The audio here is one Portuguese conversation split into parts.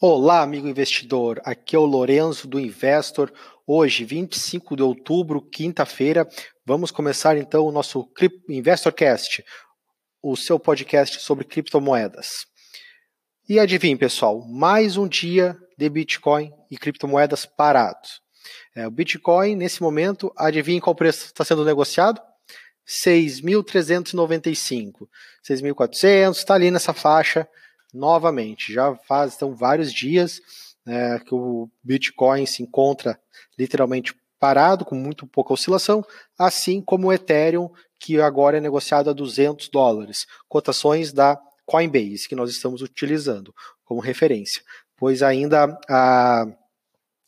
Olá, amigo investidor. Aqui é o Lorenzo do Investor. Hoje, 25 de outubro, quinta-feira, vamos começar então o nosso InvestorCast, o seu podcast sobre criptomoedas. E adivinhe, pessoal, mais um dia de Bitcoin e criptomoedas parados. É, o Bitcoin, nesse momento, adivinhe qual preço está sendo negociado? 6.395, 6.400, está ali nessa faixa novamente. Já faz então, vários dias né, que o Bitcoin se encontra literalmente parado, com muito pouca oscilação, assim como o Ethereum, que agora é negociado a 200 dólares. Cotações da Coinbase, que nós estamos utilizando como referência, pois ainda a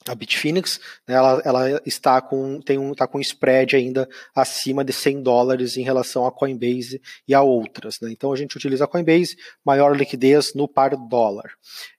a Bitfinex, né, ela, ela, está com tem um tá com spread ainda acima de 100 dólares em relação à Coinbase e a outras, né? Então a gente utiliza a Coinbase, maior liquidez no par dólar.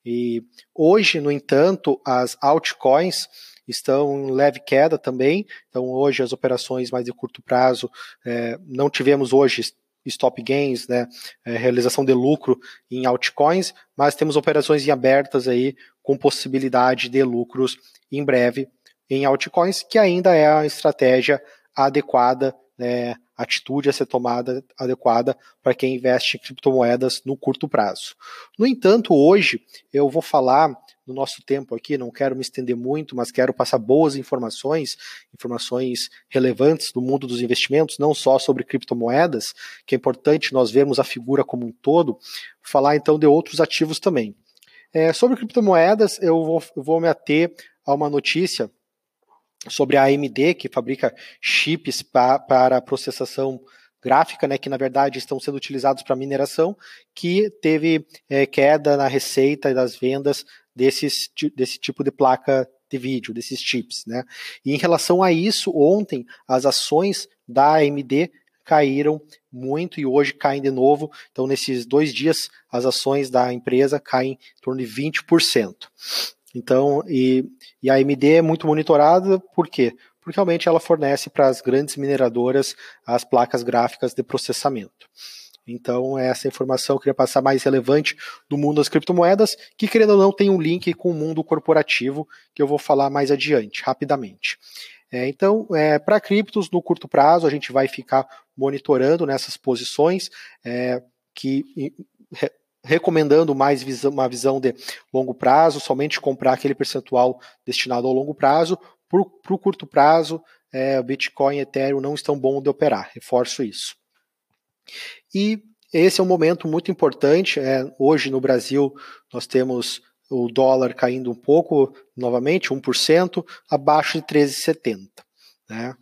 E hoje, no entanto, as altcoins estão em leve queda também. Então hoje as operações mais de curto prazo é, não tivemos hoje stop gains, né, é, realização de lucro em altcoins, mas temos operações em abertas aí com possibilidade de lucros em breve em altcoins, que ainda é a estratégia adequada, né, atitude a ser tomada adequada para quem investe em criptomoedas no curto prazo. No entanto, hoje eu vou falar no nosso tempo aqui, não quero me estender muito, mas quero passar boas informações, informações relevantes do mundo dos investimentos, não só sobre criptomoedas, que é importante nós vermos a figura como um todo, falar então de outros ativos também. É, sobre criptomoedas, eu vou, eu vou me ater a uma notícia sobre a AMD, que fabrica chips pa, para processação gráfica, né, que na verdade estão sendo utilizados para mineração, que teve é, queda na receita e das vendas desses, desse tipo de placa de vídeo, desses chips. Né? E em relação a isso, ontem as ações da AMD caíram muito e hoje caem de novo. Então, nesses dois dias, as ações da empresa caem em torno de 20%. Então, e, e a AMD é muito monitorada, por quê? Porque realmente ela fornece para as grandes mineradoras as placas gráficas de processamento. Então, essa informação eu queria passar mais relevante do mundo das criptomoedas, que querendo ou não tem um link com o mundo corporativo, que eu vou falar mais adiante, rapidamente. É, então, é, para criptos, no curto prazo, a gente vai ficar monitorando nessas posições, é, que recomendando mais visão, uma visão de longo prazo, somente comprar aquele percentual destinado ao longo prazo. Para o curto prazo, é, Bitcoin e Ethereum não estão bons de operar, reforço isso. E esse é um momento muito importante. É, hoje no Brasil nós temos o dólar caindo um pouco novamente, 1%, abaixo de 13,70. Né?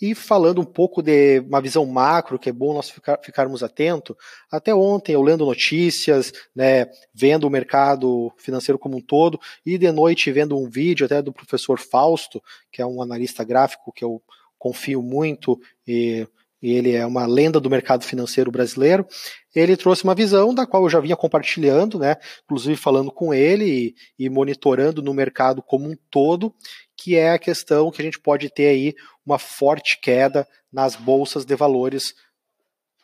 E falando um pouco de uma visão macro, que é bom nós ficar, ficarmos atentos, até ontem eu lendo notícias, né, vendo o mercado financeiro como um todo, e de noite vendo um vídeo até do professor Fausto, que é um analista gráfico que eu confio muito e e ele é uma lenda do mercado financeiro brasileiro, ele trouxe uma visão da qual eu já vinha compartilhando, né, inclusive falando com ele e, e, monitorando no mercado como um todo, que é a questão que a gente pode ter aí uma forte queda nas bolsas de valores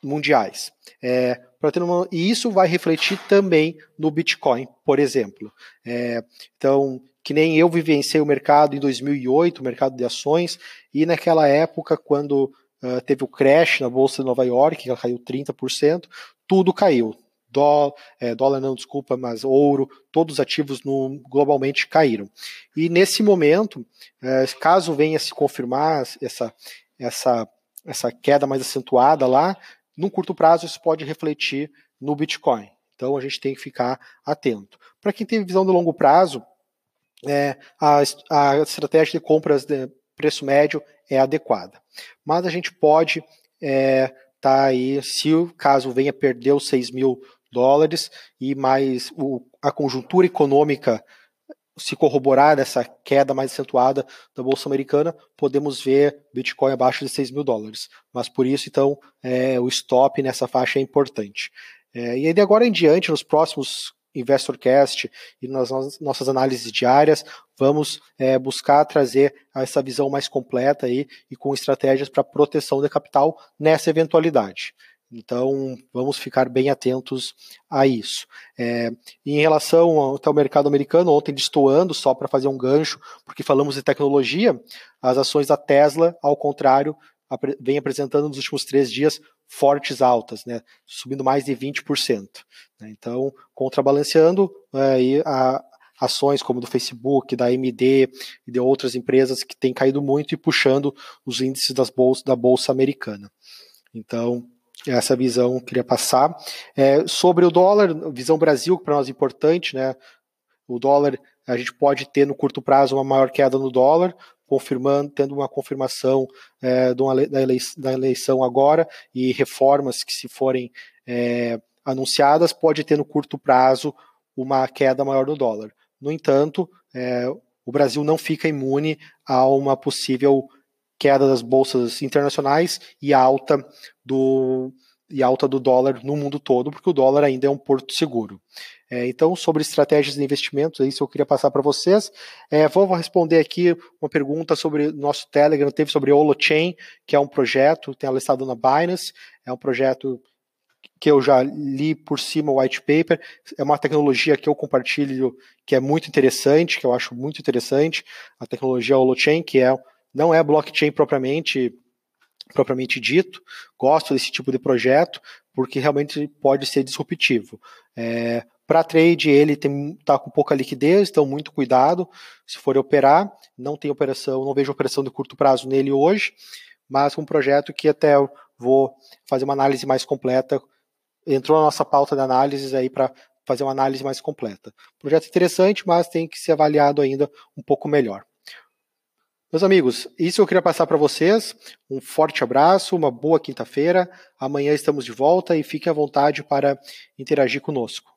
mundiais. É, uma, e isso vai refletir também no Bitcoin, por exemplo. É, então, que nem eu vivenciei o mercado em 2008, o mercado de ações, e naquela época, quando Uh, teve o crash na Bolsa de Nova York, que ela caiu 30%, tudo caiu. Dó, é, dólar não, desculpa, mas ouro, todos os ativos no, globalmente caíram. E nesse momento, é, caso venha se confirmar essa, essa, essa queda mais acentuada lá, num curto prazo isso pode refletir no Bitcoin. Então a gente tem que ficar atento. Para quem tem visão de longo prazo, é, a, a estratégia de compras de preço médio é adequada. Mas a gente pode é, tá aí, se o caso venha perder os 6 mil dólares e mais o, a conjuntura econômica se corroborar dessa queda mais acentuada da Bolsa Americana, podemos ver Bitcoin abaixo de 6 mil dólares. Mas por isso, então, é, o stop nessa faixa é importante. É, e aí, de agora em diante, nos próximos InvestorCast e nas nossas análises diárias, vamos é, buscar trazer essa visão mais completa aí e com estratégias para proteção de capital nessa eventualidade. Então, vamos ficar bem atentos a isso. É, em relação ao, ao mercado americano, ontem destoando, só para fazer um gancho, porque falamos de tecnologia, as ações da Tesla, ao contrário, vem apresentando nos últimos três dias fortes altas, né, subindo mais de 20%. Né, então, contrabalanceando, é, a, ações como do Facebook, da AMD e de outras empresas que têm caído muito e puxando os índices das bolsas, da Bolsa Americana. Então, essa visão eu queria passar. É, sobre o dólar, visão Brasil, que para nós é importante, né? O dólar, a gente pode ter no curto prazo uma maior queda no dólar, confirmando, tendo uma confirmação é, da, eleição, agora e reformas que se forem é, anunciadas, pode ter no curto prazo uma queda maior no dólar. No entanto, é, o Brasil não fica imune a uma possível queda das bolsas internacionais e alta do e alta do dólar no mundo todo, porque o dólar ainda é um porto seguro. É, então, sobre estratégias de investimentos, é isso que eu queria passar para vocês. É, vou responder aqui uma pergunta sobre nosso Telegram, teve sobre Holochain, que é um projeto, tem listado na Binance, é um projeto que eu já li por cima o white paper, é uma tecnologia que eu compartilho que é muito interessante, que eu acho muito interessante, a tecnologia Holochain, que é não é blockchain propriamente propriamente dito. Gosto desse tipo de projeto porque realmente pode ser disruptivo. É, para trade ele está com pouca liquidez, então muito cuidado se for operar. Não tem operação, não vejo operação de curto prazo nele hoje, mas um projeto que até vou fazer uma análise mais completa. Entrou na nossa pauta de análise aí para fazer uma análise mais completa. Projeto interessante, mas tem que ser avaliado ainda um pouco melhor. Meus amigos, isso eu queria passar para vocês. Um forte abraço, uma boa quinta-feira. Amanhã estamos de volta e fiquem à vontade para interagir conosco.